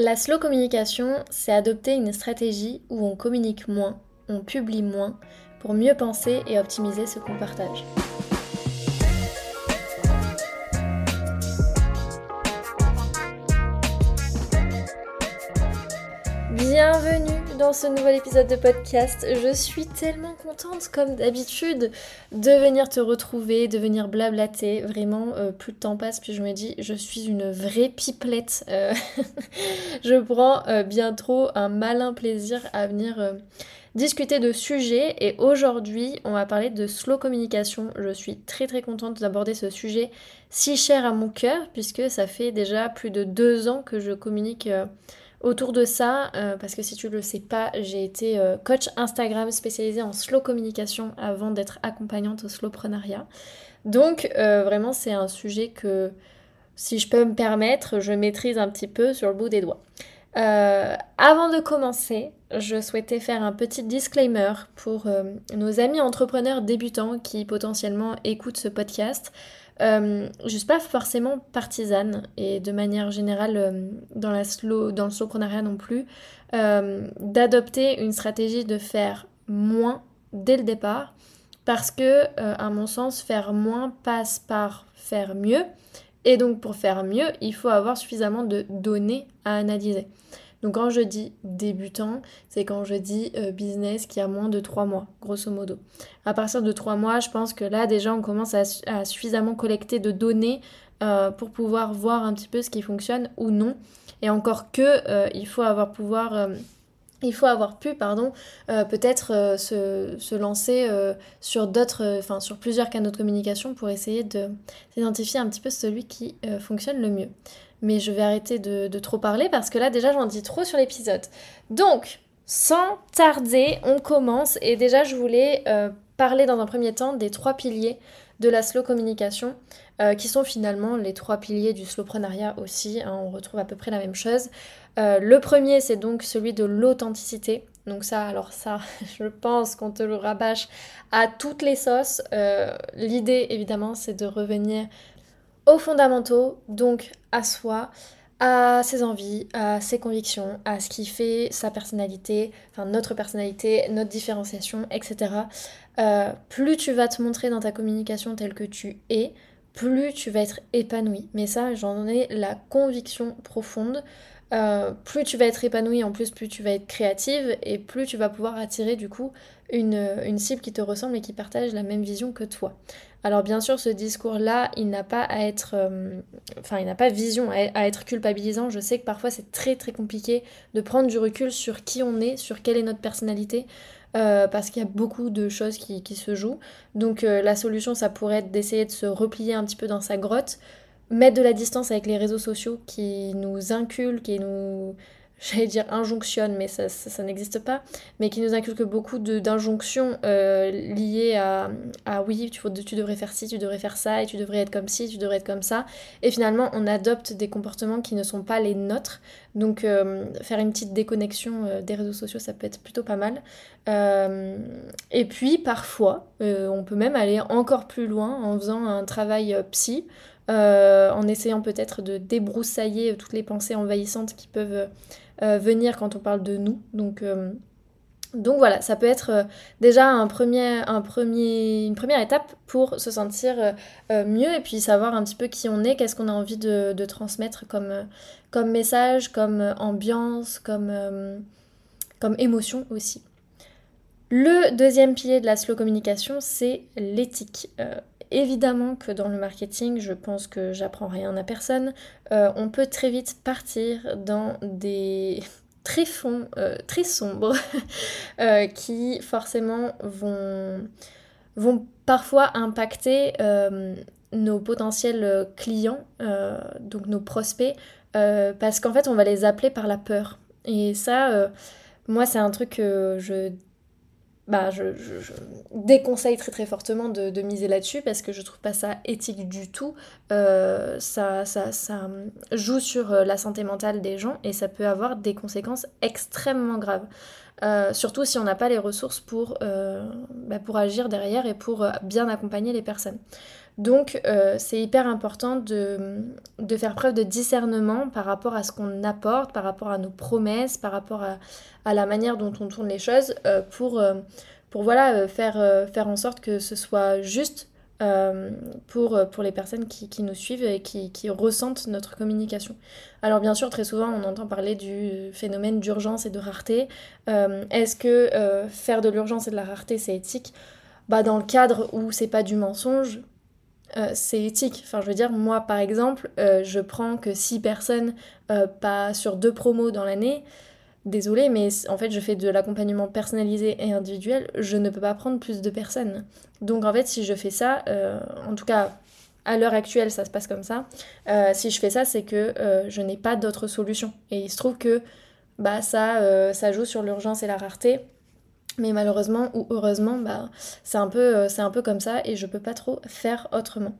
La slow communication, c'est adopter une stratégie où on communique moins, on publie moins, pour mieux penser et optimiser ce qu'on partage. Dans ce nouvel épisode de podcast. Je suis tellement contente, comme d'habitude, de venir te retrouver, de venir blablater. Vraiment, euh, plus de temps passe, puis je me dis, je suis une vraie pipelette. Euh, je prends euh, bien trop un malin plaisir à venir discuter de sujets. Et aujourd'hui, on va parler de slow communication. Je suis très très contente d'aborder ce sujet si cher à mon cœur, puisque ça fait déjà plus de deux ans que je communique autour de ça, euh, parce que si tu le sais pas, j'ai été euh, coach Instagram spécialisée en slow communication avant d'être accompagnante au slowprenariat. Donc euh, vraiment c'est un sujet que si je peux me permettre, je maîtrise un petit peu sur le bout des doigts. avant de commencer, je souhaitais faire un petit disclaimer pour nos amis entrepreneurs débutants qui potentiellement écoutent ce podcast. Euh, je suis pas forcément partisane et de manière générale euh, dans, la slow, dans le slowprenariat non plus, euh, d'adopter une stratégie de faire moins dès le départ parce que, à mon sens, faire moins passe par faire mieux et donc pour faire mieux, il faut avoir suffisamment de données à analyser. Donc quand je dis débutant, c'est quand je dis euh, business qui a moins de 3 mois, grosso modo. À partir de 3 mois, je pense que là déjà on commence à, suffisamment collecter de données euh, pour pouvoir voir un petit peu ce qui fonctionne ou non. Et encore que euh, il faut avoir pouvoir il faut avoir pu, pardon, peut-être se, se, lancer sur d'autres, enfin sur plusieurs canaux de communication pour essayer d'identifier un petit peu celui qui fonctionne le mieux mais je vais arrêter de, trop parler parce que là déjà j'en dis trop sur l'épisode. Donc, sans tarder, on commence et déjà je voulais euh, parler dans un premier temps des trois piliers de la slow communication euh, qui sont finalement les trois piliers du slowprenariat aussi, hein, on retrouve à peu près la même chose. Euh, le premier c'est donc celui de l'authenticité. Donc ça, alors ça, je pense qu'on te le rabâche à toutes les sauces. L'idée évidemment c'est de revenir aux fondamentaux, donc à soi, à ses envies, à ses convictions, à ce qui fait sa personnalité, enfin notre personnalité, notre différenciation, etc. Euh, plus tu vas te montrer dans ta communication telle que tu es, plus tu vas être épanoui. Mais ça, j'en ai la conviction profonde. Euh, plus tu vas être épanoui, en plus plus tu vas être créative et plus tu vas pouvoir attirer du coup une, une cible qui te ressemble et qui partage la même vision que toi. Alors bien sûr, ce discours-là, il n'a pas à être, euh, enfin, il n'a pas vision à, être culpabilisant. Je sais que parfois c'est très très compliqué de prendre du recul sur qui on est, sur quelle est notre personnalité, euh, parce qu'il y a beaucoup de choses qui, se jouent. Donc euh, la solution, ça pourrait être d'essayer de se replier un petit peu dans sa grotte, mettre de la distance avec les réseaux sociaux qui nous inculquent et nous j'allais dire injonction, mais ça, ça, n'existe pas, mais qui nous inculque beaucoup d'injonctions euh, liées à, à oui, tu, tu devrais faire ci, tu devrais faire ça, et tu devrais être comme ci, tu devrais être comme ça. Et finalement, on adopte des comportements qui ne sont pas les nôtres. Donc, euh, faire une petite déconnexion euh, des réseaux sociaux, ça peut être plutôt pas mal. et puis, parfois, on peut même aller encore plus loin en faisant un travail psy. en essayant peut-être de débroussailler toutes les pensées envahissantes qui peuvent venir quand on parle de nous. Donc, euh, donc voilà, ça peut être euh, déjà un premier, un premier, une première étape pour se sentir mieux et puis savoir un petit peu qui on est, qu'est-ce qu'on a envie de, de transmettre comme, comme message, comme ambiance, comme, comme émotion aussi. Le deuxième pilier de la slow communication, c'est l'éthique évidemment que dans le marketing, je pense que j'apprends rien à personne. Euh, on peut très vite partir dans des tréfonds euh, très sombres euh, qui forcément vont, vont parfois impacter nos potentiels clients, donc nos prospects, parce qu'en fait on va les appeler par la peur. Et ça, moi c'est un truc que je bah, je, déconseille très fortement de, miser là-dessus parce que je trouve pas ça éthique du tout. Euh, ça, ça, ça, joue sur euh, la santé mentale des gens et ça peut avoir des conséquences extrêmement graves. Euh, surtout si on n'a pas les ressources pour, bah, pour agir derrière et pour bien accompagner les personnes. Donc c'est hyper important de, faire preuve de discernement par rapport à ce qu'on apporte, par rapport à nos promesses, par rapport à, la manière dont on tourne les choses pour, pour voilà, faire, faire en sorte que ce soit juste euh, pour, pour les personnes qui, qui nous suivent et qui, qui, ressentent notre communication. Alors bien sûr, très souvent, on entend parler du phénomène d'urgence et de rareté. Euh, est-ce que euh, faire de l'urgence et de la rareté, c'est éthique? Bah, Dans le cadre où c'est pas du mensonge, c'est éthique. Enfin, je veux dire, moi, par exemple, je prends que 6 personnes pas sur deux promos dans l'année. Désolée, mais en fait, je fais de l'accompagnement personnalisé et individuel. Je ne peux pas prendre plus de personnes. Donc, en fait, si je fais ça, euh, en tout cas, à l'heure actuelle, ça se passe comme ça. Euh, si je fais ça, c'est que euh, je n'ai pas d'autre solution. Et il se trouve que bah, ça, ça joue sur l'urgence et la rareté. Mais malheureusement ou heureusement, bah, c'est un, peu, c'est un peu comme ça et je peux pas trop faire autrement.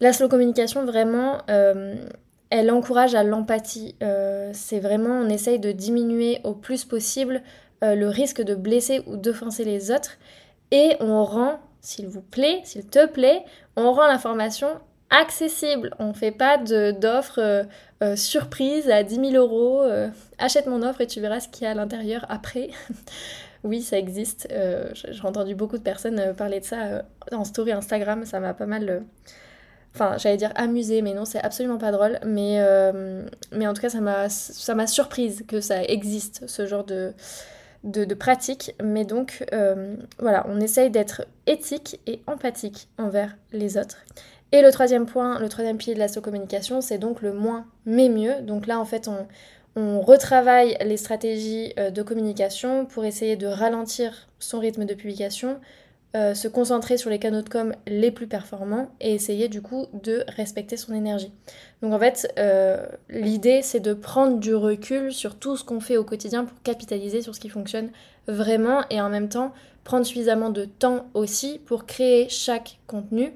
La slow communication, vraiment, elle encourage à l'empathie. Euh, c'est vraiment, on essaye de diminuer au plus possible euh, le risque de blesser ou d'offenser les autres. Et on rend, s'il vous plaît, s'il te plaît, on rend l'information accessible. On ne fait pas d'offres euh, surprises à 10 000 euros. achète mon offre et tu verras ce qu'il y a à l'intérieur après. oui, ça existe. J'ai entendu beaucoup de personnes parler de ça en story Instagram. Ça m'a pas mal Enfin, j'allais dire amusé, mais non, c'est absolument pas drôle. Mais, euh, en tout cas, ça m'a surprise que ça existe, ce genre de, pratique. Mais donc, euh, voilà, on essaye d'être éthique et empathique envers les autres. Et le troisième point, le troisième pilier de la communication, c'est donc le moins mais mieux. Donc là, en fait, on, on retravaille les stratégies euh, de communication pour essayer de ralentir son rythme de publication, euh, se concentrer sur les canaux de com les plus performants et essayer du coup de respecter son énergie. Donc en fait, euh, l'idée c'est de prendre du recul sur tout ce qu'on fait au quotidien pour capitaliser sur ce qui fonctionne vraiment et en même temps prendre suffisamment de temps aussi pour créer chaque contenu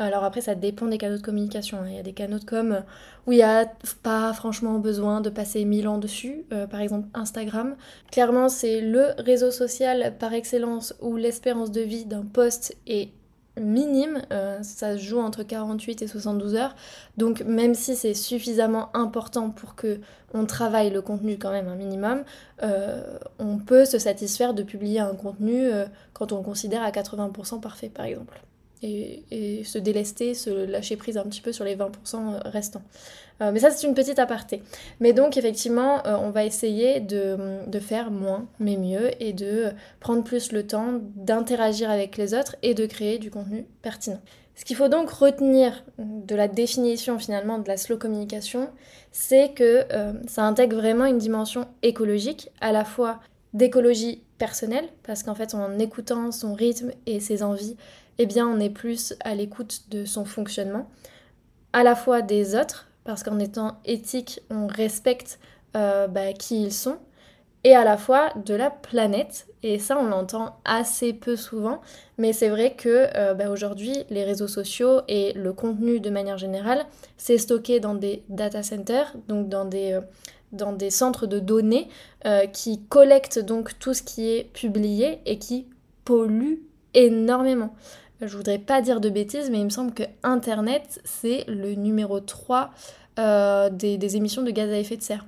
alors après, ça dépend des canaux de communication. Hein. Il y a des canaux de com où il n'y a pas franchement besoin de passer mille ans dessus. Euh, par exemple, Instagram. Clairement, c'est le réseau social par excellence où l'espérance de vie d'un post est minime, euh, ça se joue entre 48 et 72 heures. Donc même si c'est suffisamment important pour que on travaille le contenu quand même un minimum, euh, on peut se satisfaire de publier un contenu quand on considère à 80% parfait par exemple et, se délester, se lâcher prise un petit peu sur les 20% restants. Euh, mais ça, c'est une petite aparté. Mais donc, effectivement, euh, on va essayer de, de, faire moins, mais mieux, et de prendre plus le temps d'interagir avec les autres et de créer du contenu pertinent. Ce qu'il faut donc retenir de la définition finalement de la slow communication, c'est que euh, ça intègre vraiment une dimension écologique, à la fois d'écologie personnelle, parce qu'en fait en écoutant son rythme et ses envies, eh bien on est plus à l'écoute de son fonctionnement, à la fois des autres, parce qu'en étant éthique, on respecte euh, bah, qui ils sont, et à la fois de la planète. Et ça, on l'entend assez peu souvent, mais c'est vrai que euh, bah, aujourd'hui, les réseaux sociaux et le contenu de manière générale, c'est stocké dans des data centers, donc dans des, euh, centres de données qui collectent donc tout ce qui est publié et qui polluent énormément je voudrais pas dire de bêtises, mais il me semble que Internet, c'est le numéro 3 euh, des, émissions de gaz à effet de serre.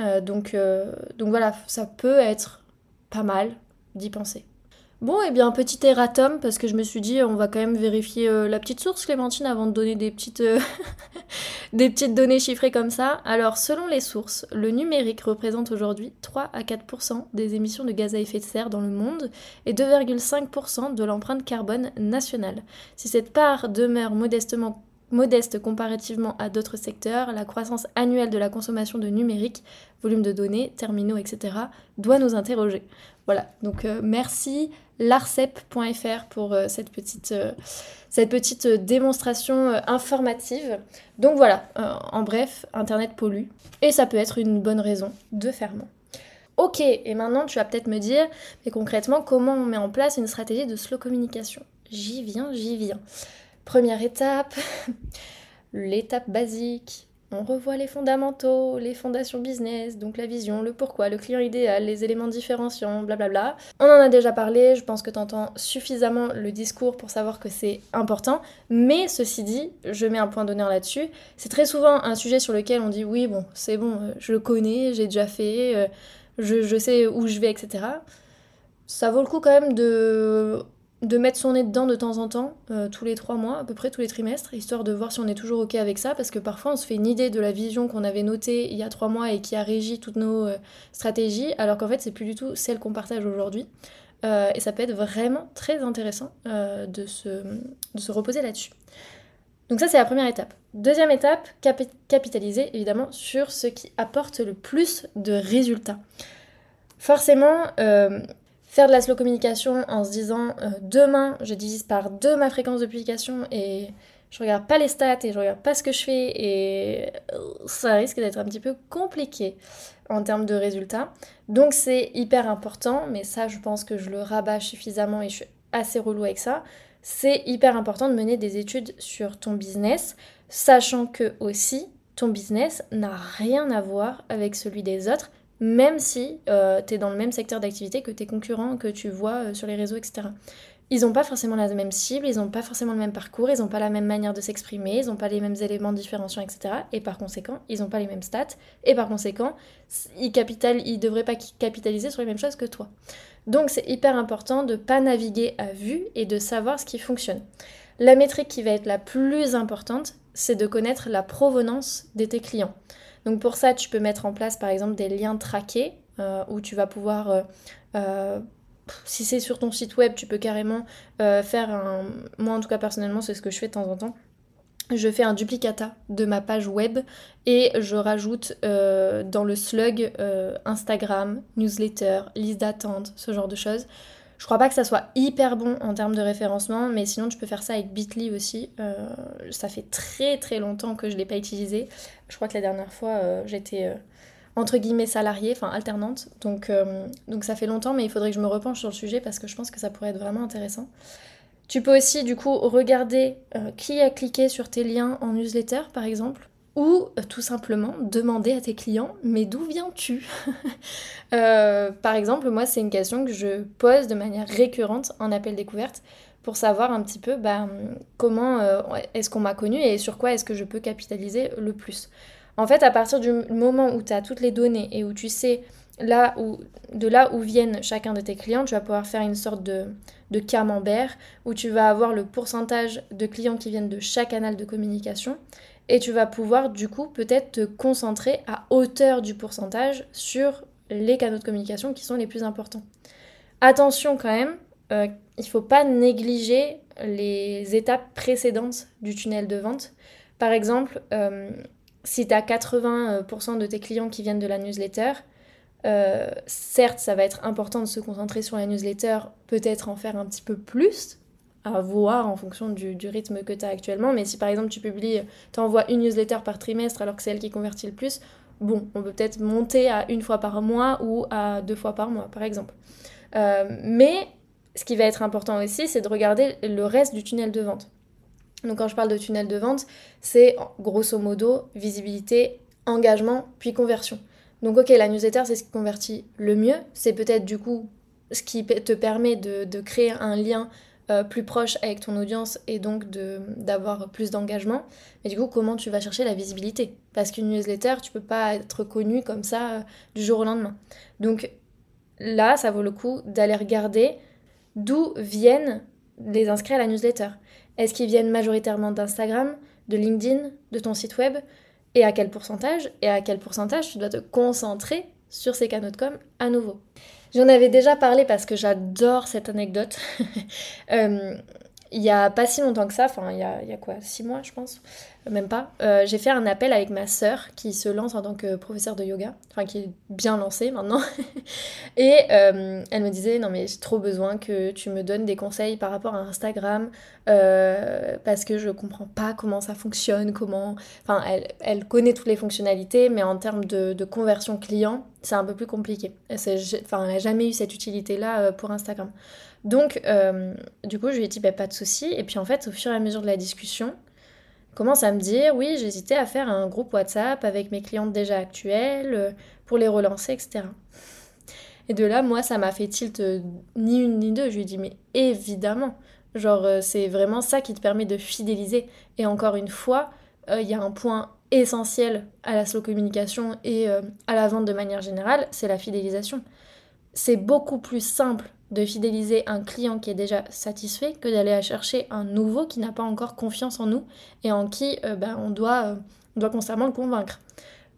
Euh, euh, donc voilà, ça peut être pas mal d'y penser. Bon, et eh bien, petit erratum, parce que je me suis dit, on va quand même vérifier euh, la petite source, Clémentine, avant de donner des petites, euh, des petites données chiffrées comme ça. Alors, selon les sources, le numérique représente aujourd'hui 3 à 4% des émissions de gaz à effet de serre dans le monde et 2,5% de l'empreinte carbone nationale. Si cette part demeure modestement modeste comparativement à d'autres secteurs, la croissance annuelle de la consommation de numérique, volume de données, terminaux, etc., doit nous interroger. Voilà, donc euh, merci larcep.fr pour euh, cette, petite, euh, cette petite démonstration informative. Donc voilà, en bref, Internet pollue et ça peut être une bonne raison de moins. Ok, et maintenant tu vas peut-être me dire, mais concrètement, comment on met en place une stratégie de slow communication? J'y viens, j'y viens. Première étape, l'étape basique, on revoit les fondamentaux, les fondations business, donc la vision, le pourquoi, le client idéal, les éléments différenciants, blablabla. On en a déjà parlé, je pense que tu entends suffisamment le discours pour savoir que c'est important, mais ceci dit, je mets un point d'honneur là-dessus. C'est très souvent un sujet sur lequel on dit oui, bon, c'est bon, euh, je le connais, j'ai déjà fait, euh, je, je sais où je vais, etc. Ça vaut le coup quand même de de mettre son nez dedans de temps en temps, euh, tous les trois mois, à peu près tous les trimestres, histoire de voir si on est toujours OK avec ça, parce que parfois on se fait une idée de la vision qu'on avait notée il y a trois mois et qui a régi toutes nos euh, stratégies, alors qu'en fait c'est plus du tout celle qu'on partage aujourd'hui. Euh, et ça peut être vraiment très intéressant de, se, de se reposer là-dessus. Donc ça c'est la première étape. Deuxième étape, capitaliser évidemment sur ce qui apporte le plus de résultats. Forcément, faire de la slow communication en se disant euh, demain je divise par deux ma fréquence de publication et je regarde pas les stats et je regarde pas ce que je fais et euh, ça risque d'être un petit peu compliqué en termes de résultats. Donc c'est hyper important, mais ça je pense que je le rabats suffisamment et je suis assez relou avec ça. C'est hyper important de mener des études sur ton business, sachant que aussi ton business n'a rien à voir avec celui des autres même si euh, tu es dans le même secteur d'activité que tes concurrents que tu vois euh, sur les réseaux, etc. Ils n'ont pas forcément la même cible, ils n'ont pas forcément le même parcours, ils n'ont pas la même manière de s'exprimer, ils n'ont pas les mêmes éléments différenciants, etc. Et par conséquent, ils n'ont pas les mêmes stats, et par conséquent, ils ne devraient pas capitaliser sur les mêmes choses que toi. Donc c'est hyper important de ne pas naviguer à vue et de savoir ce qui fonctionne. La métrique qui va être la plus importante, c'est de connaître la provenance de tes clients. Donc pour ça, tu peux mettre en place par exemple des liens traqués euh, où tu vas pouvoir, euh, euh, si c'est sur ton site web, tu peux carrément faire un... Moi en tout cas personnellement, c'est ce que je fais de temps en temps. Je fais un duplicata de ma page web et je rajoute dans le slug Instagram, newsletter, liste d'attente, ce genre de choses. Je crois pas que ça soit hyper bon en termes de référencement, mais sinon tu peux faire ça avec Bitly aussi. Euh, ça fait très très longtemps que je l'ai pas utilisé. Je crois que la dernière fois euh, j'étais euh, entre guillemets salariée, enfin alternante. Donc, donc ça fait longtemps, mais il faudrait que je me repenche sur le sujet parce que je pense que ça pourrait être vraiment intéressant. Tu peux aussi du coup regarder qui a cliqué sur tes liens en newsletter par exemple ou euh, tout simplement demander à tes clients mais d'où viens-tu? Euh, Par exemple, moi c'est une question que je pose de manière récurrente en appel découverte pour savoir un petit peu bah, comment euh, est-ce qu'on m'a connu et sur quoi est-ce que je peux capitaliser le plus. En fait, à partir du moment où tu as toutes les données et où tu sais là où, de là où viennent chacun de tes clients, tu vas pouvoir faire une sorte de, de camembert où tu vas avoir le pourcentage de clients qui viennent de chaque canal de communication et tu vas pouvoir du coup peut-être te concentrer à hauteur du pourcentage sur les canaux de communication qui sont les plus importants. Attention quand même, euh, il ne faut pas négliger les étapes précédentes du tunnel de vente. Par exemple, euh, si tu as 80% de tes clients qui viennent de la newsletter, euh, certes, ça va être important de se concentrer sur la newsletter, peut-être en faire un petit peu plus, à voir en fonction du, rythme que tu as actuellement. Mais si par exemple tu publies, tu envoies une newsletter par trimestre alors que c'est elle qui convertit le plus, bon, on peut peut-être monter à une fois par mois ou à deux fois par mois, par exemple. Euh, mais ce qui va être important aussi, c'est de regarder le reste du tunnel de vente. Donc quand je parle de tunnel de vente, c'est grosso modo visibilité, engagement, puis conversion. Donc ok, la newsletter, c'est ce qui convertit le mieux. C'est peut-être du coup ce qui te permet de, de créer un lien euh, plus proche avec ton audience et donc d'avoir plus d'engagement. Mais du coup, comment tu vas chercher la visibilité? Parce qu'une newsletter, tu peux pas être connu comme ça euh, du jour au lendemain. Donc là, ça vaut le coup d'aller regarder d'où viennent les inscrits à la newsletter. Est-ce qu'ils viennent majoritairement d'Instagram, de LinkedIn, de ton site web? Et à quel pourcentage? Et à quel pourcentage tu dois te concentrer sur ces canaux de com à nouveau? J'en avais déjà parlé parce que j'adore cette anecdote. Euh, il y a pas si longtemps que ça, enfin il y a, il y a quoi, six mois je pense, même pas, euh, j'ai fait un appel avec ma sœur qui se lance en tant que professeure de yoga, enfin qui est bien lancée maintenant. et euh, elle me disait non mais j'ai trop besoin que tu me donnes des conseils par rapport à Instagram euh, parce que je comprends pas comment ça fonctionne, comment... Enfin elle, connaît toutes les fonctionnalités mais en termes de, conversion client c'est un peu plus compliqué. Enfin elle n'a jamais eu cette utilité là pour Instagram. Donc du coup je lui ai dit bah, pas de souci et puis en fait au fur et à mesure de la discussion commence à me dire, oui, j'hésitais à faire un groupe WhatsApp avec mes clientes déjà actuelles euh, pour les relancer, etc. Et de là, moi, ça m'a fait tilt euh, ni une ni deux. Je lui ai dit, mais évidemment, genre, euh, c'est vraiment ça qui te permet de fidéliser. Et encore une fois, il y a un point essentiel à la slow communication et à la vente de manière générale, c'est la fidélisation. C'est beaucoup plus simple de fidéliser un client qui est déjà satisfait que d'aller chercher un nouveau qui n'a pas encore confiance en nous et en qui euh, ben, on, doit, euh, on doit constamment le convaincre.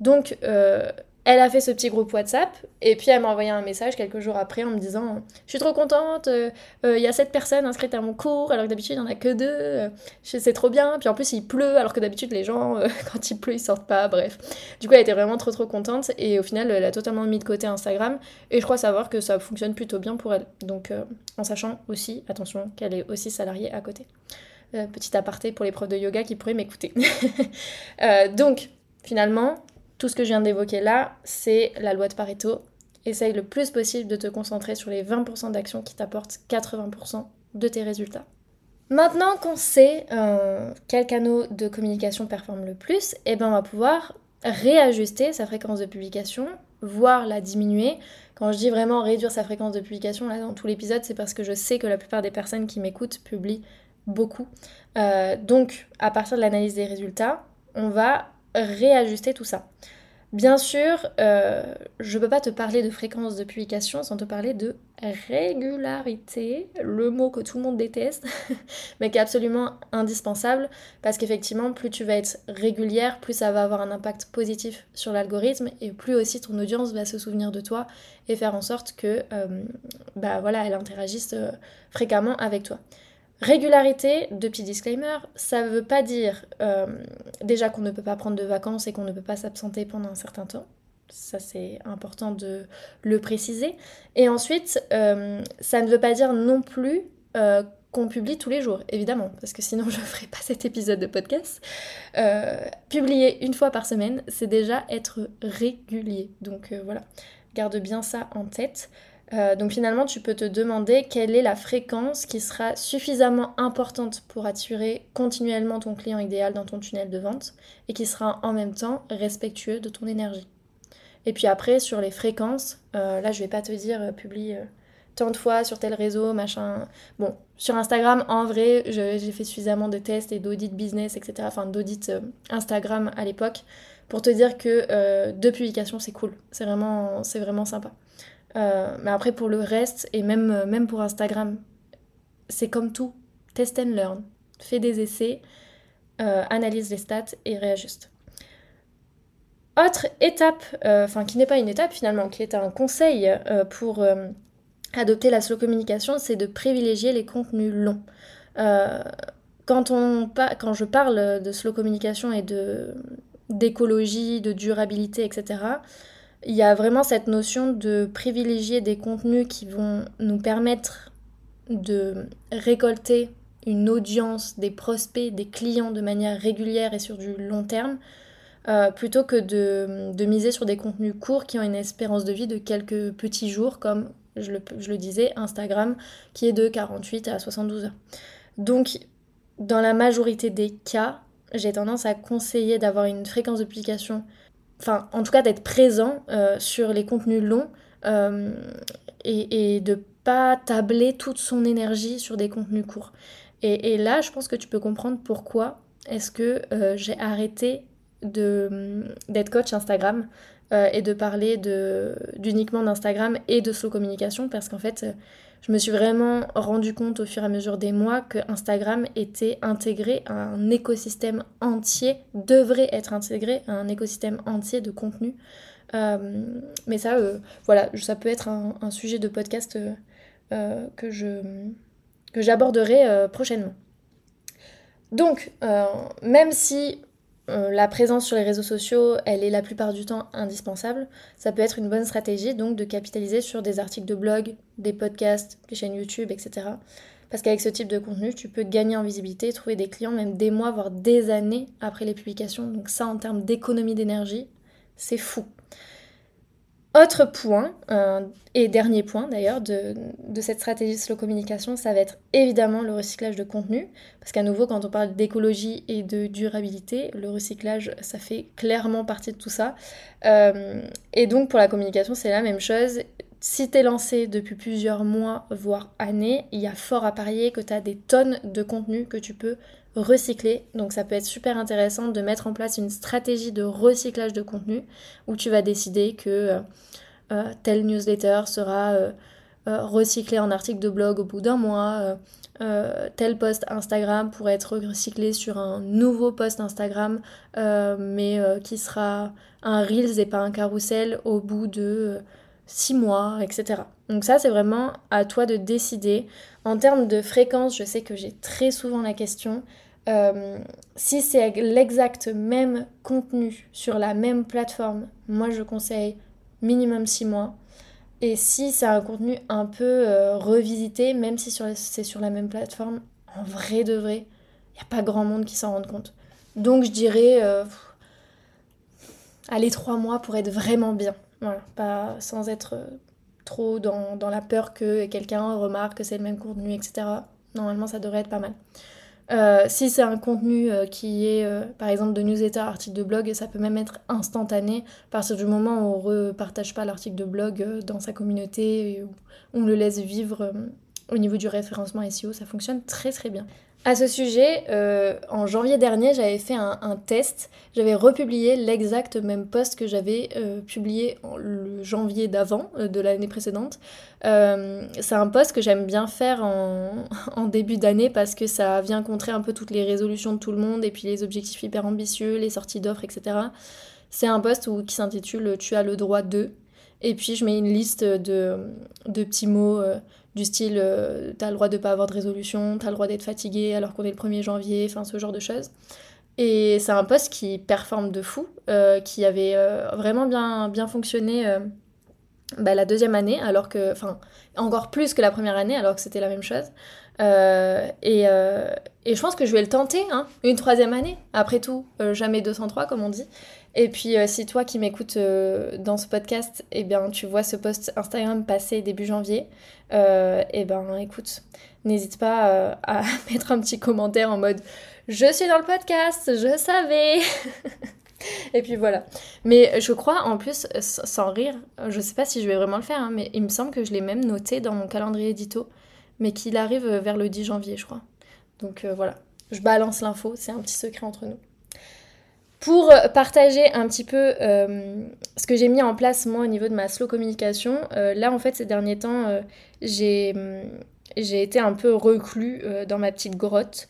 Donc euh, elle a fait ce petit groupe WhatsApp et puis elle m'a envoyé un message quelques jours après en me disant Je suis trop contente, il euh, euh, y a sept personnes inscrites à mon cours alors que d'habitude il n'y en a que deux, euh, c'est trop bien. Puis en plus il pleut alors que d'habitude les gens quand il pleut ils sortent pas, bref. Du coup elle était vraiment trop trop contente et au final elle a totalement mis de côté Instagram et je crois savoir que ça fonctionne plutôt bien pour elle. Donc en sachant aussi, attention, qu'elle est aussi salariée à côté. petit aparté pour les profs de yoga qui pourraient m'écouter. donc finalement, tout ce que je viens d'évoquer là, c'est la loi de Pareto. Essaye le plus possible de te concentrer sur les 20% d'actions qui t'apportent 80% de tes résultats. Maintenant qu'on sait euh, quel canal de communication performe le plus, eh ben on va pouvoir réajuster sa fréquence de publication, voire la diminuer. Quand je dis vraiment réduire sa fréquence de publication, là dans tout l'épisode, c'est parce que je sais que la plupart des personnes qui m'écoutent publient beaucoup. Euh, donc, à partir de l'analyse des résultats, on va réajuster tout ça. Bien sûr, euh, je ne peux pas te parler de fréquence de publication sans te parler de régularité, le mot que tout le monde déteste, mais qui est absolument indispensable parce qu'effectivement, plus tu vas être régulière, plus ça va avoir un impact positif sur l'algorithme et plus aussi ton audience va se souvenir de toi et faire en sorte que, euh, bah voilà, elle interagisse euh, fréquemment avec toi. Régularité, deux petits disclaimers, ça ne veut pas dire euh, déjà qu'on ne peut pas prendre de vacances et qu'on ne peut pas s'absenter pendant un certain temps. Ça, c'est important de le préciser. Et ensuite, euh, ça ne veut pas dire non plus euh, qu'on publie tous les jours, évidemment, parce que sinon je ne ferai pas cet épisode de podcast. publier une fois par semaine, c'est déjà être régulier. Donc voilà, garde bien ça en tête. Euh, donc finalement, tu peux te demander quelle est la fréquence qui sera suffisamment importante pour attirer continuellement ton client idéal dans ton tunnel de vente et qui sera en même temps respectueux de ton énergie. Et puis après, sur les fréquences, euh, là je vais pas te dire euh, publie tant de fois sur tel réseau, machin. Bon, sur Instagram, en vrai, j'ai fait suffisamment de tests et d'audits business, etc. Enfin, d'audits Instagram à l'époque pour te dire que deux publications, c'est cool. C'est vraiment, vraiment sympa. Euh, mais après, pour le reste, et même, euh, même pour Instagram, c'est comme tout. Test and learn. Fais des essais, euh, analyse les stats et réajuste. Autre étape, enfin qui n'est pas une étape finalement, qui est un conseil pour adopter la slow communication, c'est de privilégier les contenus longs. quand, on, quand je parle de slow communication et d'écologie, de durabilité, etc., il y a vraiment cette notion de privilégier des contenus qui vont nous permettre de récolter une audience, des prospects, des clients de manière régulière et sur du long terme, euh, plutôt que de, miser sur des contenus courts qui ont une espérance de vie de quelques petits jours, comme je le, je le disais, Instagram, qui est de 48 à 72 heures. Donc, dans la majorité des cas, j'ai tendance à conseiller d'avoir une fréquence de publication enfin en tout cas d'être présent euh, sur les contenus longs euh, et, de pas tabler toute son énergie sur des contenus courts. Et, là, je pense que tu peux comprendre pourquoi est-ce que euh, j'ai arrêté d'être coach Instagram et de parler d'uniquement d'Instagram et de slow communication parce qu'en fait je me suis vraiment rendu compte au fur et à mesure des mois que Instagram était intégré à un écosystème entier, devrait être intégré à un écosystème entier de contenu. Euh, mais ça, euh, voilà, ça peut être un, sujet de podcast euh, que je que j'aborderai prochainement. Donc, même si la présence sur les réseaux sociaux, elle est la plupart du temps indispensable. Ça peut être une bonne stratégie donc de capitaliser sur des articles de blog, des podcasts, des chaînes YouTube, etc. Parce qu'avec ce type de contenu, tu peux gagner en visibilité, trouver des clients même des mois, voire des années après les publications. Donc ça, en termes d'économie d'énergie, c'est fou. Autre point, et dernier point d'ailleurs de, cette stratégie slow communication, ça va être évidemment le recyclage de contenu. Parce qu'à nouveau, quand on parle d'écologie et de durabilité, le recyclage, ça fait clairement partie de tout ça. Euh, et donc pour la communication, c'est la même chose. Si tu es lancé depuis plusieurs mois, voire années, il y a fort à parier que tu as des tonnes de contenu que tu peux recycler. Donc ça peut être super intéressant de mettre en place une stratégie de recyclage de contenu où tu vas décider que euh, euh, tel newsletter sera euh, recyclé en article de blog au bout d'un mois. tel post Instagram pourrait être recyclé sur un nouveau post Instagram, mais qui sera un Reels et pas un carrousel au bout de six mois, etc. Donc ça, c'est vraiment à toi de décider. En termes de fréquence, je sais que j'ai très souvent la question. Euh, si c'est l'exact même contenu sur la même plateforme, moi je conseille minimum 6 mois. Et si c'est un contenu un peu euh, revisité, même si c'est sur la même plateforme, en vrai de vrai, il n'y a pas grand monde qui s'en rende compte. Donc je dirais, euh, allez 3 mois pour être vraiment bien. Voilà, pas sans être trop dans, la peur que quelqu'un remarque que c'est le même contenu, etc. Normalement, ça devrait être pas mal. Euh, si c'est un contenu euh, qui est, euh, par exemple, de newsletter, article de blog, ça peut même être instantané à partir du moment où on ne repartage pas l'article de blog dans sa communauté, on le laisse vivre au niveau du référencement SEO, ça fonctionne très très bien. À ce sujet, euh, en janvier dernier, j'avais fait un, test. J'avais republié l'exact même post que j'avais euh, publié en, le janvier d'avant, euh, de l'année précédente. c'est un post que j'aime bien faire en, début d'année parce que ça vient contrer un peu toutes les résolutions de tout le monde et puis les objectifs hyper ambitieux, les sorties d'offres, etc. C'est un post qui s'intitule Tu as le droit de. Et puis je mets une liste de petits mots du style euh, t'as le droit de pas avoir de résolution, t'as le droit d'être fatigué alors qu'on est le 1er janvier, enfin ce genre de choses. Et c'est un poste qui performe de fou, euh, qui avait euh, vraiment bien, bien fonctionné bah, la deuxième année, alors que, enfin, encore plus que la première année, alors que c'était la même chose. Et, et, je pense que je vais le tenter, hein, une troisième année. Après tout, jamais 203 comme on dit. Et puis, si toi qui m'écoutes dans ce podcast, eh bien, tu vois ce post Instagram passer début janvier, euh, et ben écoute, n'hésite pas euh, à mettre un petit commentaire en mode je suis dans le podcast, je savais. et puis voilà. Mais je crois en plus, sans rire, je sais pas si je vais vraiment le faire, hein, mais il me semble que je l'ai même noté dans mon calendrier édito, mais qu'il arrive vers le 10 janvier, je crois. Donc euh, voilà, je balance l'info, c'est un petit secret entre nous. Pour partager un petit peu euh, ce que j'ai mis en place moi au niveau de ma slow communication, euh, là en fait ces derniers temps euh, j'ai, été un peu reclus dans ma petite grotte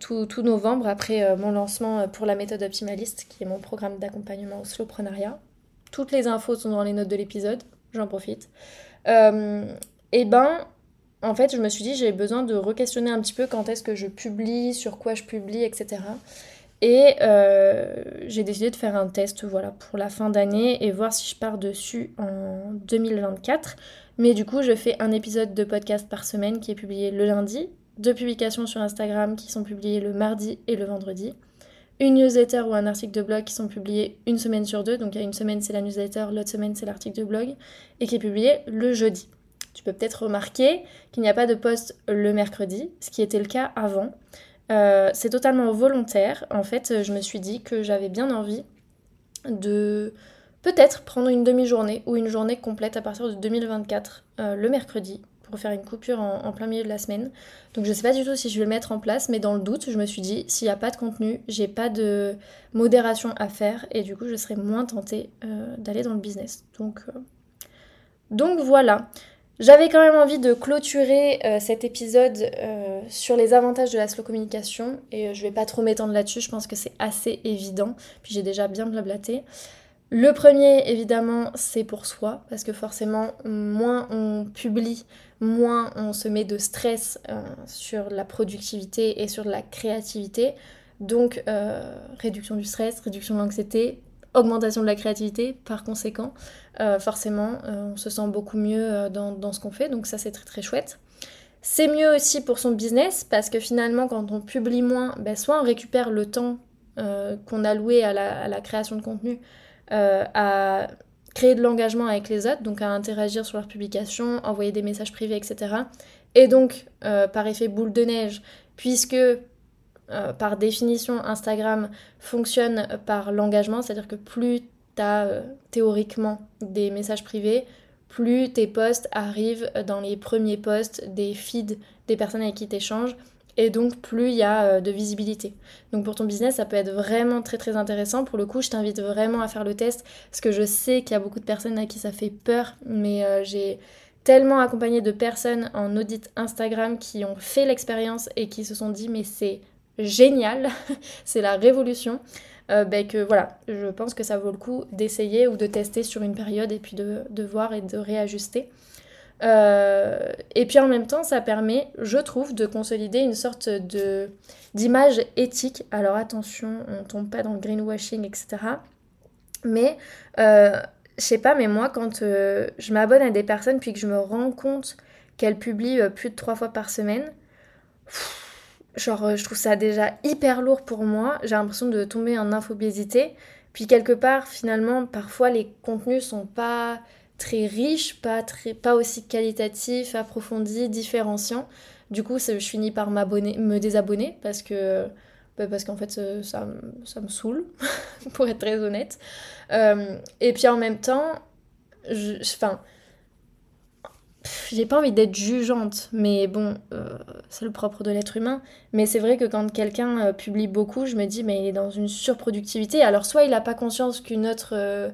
tout, tout, novembre après mon lancement pour la méthode optimaliste qui est mon programme d'accompagnement au slowprenariat. Toutes les infos sont dans les notes de l'épisode, j'en profite. et ben en fait je me suis dit j'ai besoin de re-questionner un petit peu quand est-ce que je publie, sur quoi je publie, etc. Et euh, j'ai décidé de faire un test voilà, pour la fin d'année et voir si je pars dessus en 2024. Mais du coup, je fais un épisode de podcast par semaine qui est publié le lundi, deux publications sur Instagram qui sont publiées le mardi et le vendredi, une newsletter ou un article de blog qui sont publiés une semaine sur deux. Donc il y a une semaine c'est la newsletter, l'autre semaine c'est l'article de blog et qui est publié le jeudi. Tu peux peut-être remarquer qu'il n'y a pas de post le mercredi, ce qui était le cas avant. Euh, c'est totalement volontaire. En fait, je me suis dit que j'avais bien envie de peut-être prendre une demi-journée ou une journée complète à partir de 2024, euh, le mercredi, pour faire une coupure en, plein milieu de la semaine. Donc je sais pas du tout si je vais le mettre en place, mais dans le doute, je me suis dit, s'il n'y a pas de contenu, j'ai pas de modération à faire, et du coup, je serai moins tentée euh, d'aller dans le business. Donc, donc voilà. J'avais quand même envie de clôturer euh, cet épisode euh, sur les avantages de la slow communication et euh, je vais pas trop m'étendre là-dessus, je pense que c'est assez évident, puis j'ai déjà bien blablaté. Le premier, évidemment, c'est pour soi, parce que forcément, moins on publie, moins on se met de stress sur la productivité et sur la créativité. Donc, réduction du stress, réduction de l'anxiété, augmentation de la créativité par conséquent. Euh, forcément, euh, on se sent beaucoup mieux euh, dans, ce qu'on fait, donc ça c'est très très chouette. C'est mieux aussi pour son business parce que finalement, quand on publie moins, ben, soit on récupère le temps qu'on a loué à la, création de contenu à créer de l'engagement avec les autres, donc à interagir sur leurs publications, envoyer des messages privés, etc. Et donc, par effet boule de neige, puisque euh, par définition, Instagram fonctionne par l'engagement, c'est-à-dire que plus tu as euh, théoriquement des messages privés, plus tes posts arrivent dans les premiers posts des feeds des personnes avec qui tu échanges, et donc plus il y a de visibilité. Donc pour ton business, ça peut être vraiment très très intéressant. Pour le coup, je t'invite vraiment à faire le test, parce que je sais qu'il y a beaucoup de personnes à qui ça fait peur, mais j'ai tellement accompagné de personnes en audit Instagram qui ont fait l'expérience et qui se sont dit mais c'est génial, c'est la révolution. Euh, ben voilà, je pense que ça vaut le coup d'essayer ou de tester sur une période et puis de, voir et de réajuster. Euh, et puis en même temps, ça permet, je trouve, de consolider une sorte de d'image éthique. Alors attention, on tombe pas dans le greenwashing, etc. Mais euh, je sais pas, mais moi, quand euh, je m'abonne à des personnes puis que je me rends compte qu'elles publient plus de trois fois par semaine, genre, euh, je trouve ça déjà hyper lourd pour moi. J'ai l'impression de tomber en infobésité. Puis quelque part, finalement, parfois les contenus sont pas très riches, pas, très, pas aussi qualitatifs, approfondis, différenciants. Du coup, je finis par me désabonner parce que bah, parce qu'en fait ça, ça, me saoule, pour être très honnête. Euh, et puis en même temps, enfin, j'ai pas envie d'être jugeante, mais bon, euh, c'est le propre de l'être humain. Mais c'est vrai que quand quelqu'un euh, publie beaucoup, je me dis, mais il est dans une surproductivité. Alors soit il n'a pas conscience qu'une autre,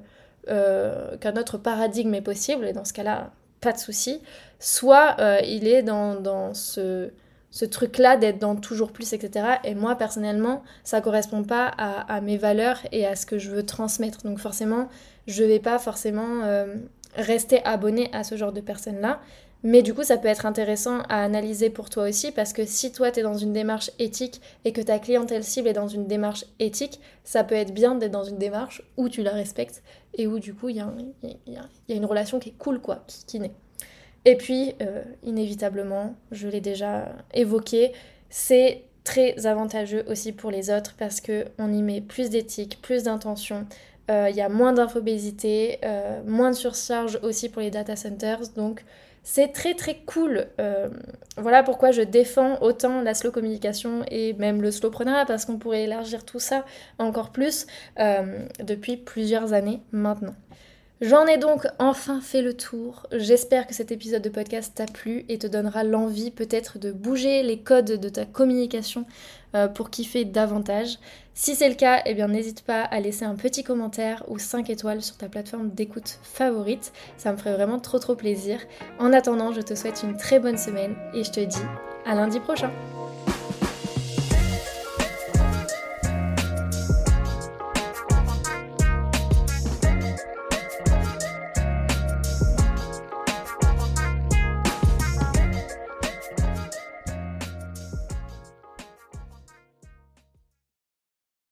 qu'un autre paradigme est possible, et dans ce cas-là, pas de souci. Soit il est dans, dans ce ce truc-là d'être dans toujours plus, etc. Et moi, personnellement, ça correspond pas à, mes valeurs et à ce que je veux transmettre. Donc forcément, je vais pas forcément euh, rester abonné à ce genre de personnes-là. Mais du coup, ça peut être intéressant à analyser pour toi aussi parce que si toi, tu dans une démarche éthique et que ta clientèle cible est dans une démarche éthique, ça peut être bien d'être dans une démarche où tu la respectes et où du coup, il y, a une relation qui est cool, quoi, qui, qui naît. Et puis, euh, inévitablement, je l'ai déjà évoqué, c'est très avantageux aussi pour les autres parce qu'on y met plus d'éthique, plus d'intention. Euh, il y a moins d'infobésité, euh, moins de surcharge aussi pour les data centers. Donc, c'est très très cool. voilà pourquoi je défends autant la slow communication et même le slowpreneuriat parce qu'on pourrait élargir tout ça encore plus depuis plusieurs années maintenant. J'en ai donc enfin fait le tour. J'espère que cet épisode de podcast t'a plu et te donnera l'envie peut-être de bouger les codes de ta communication euh, pour kiffer davantage. Si c'est le cas, eh bien n'hésite pas à laisser un petit commentaire ou 5 étoiles sur ta plateforme d'écoute favorite. Ça me ferait vraiment trop trop plaisir. En attendant, je te souhaite une très bonne semaine et je te dis à lundi prochain.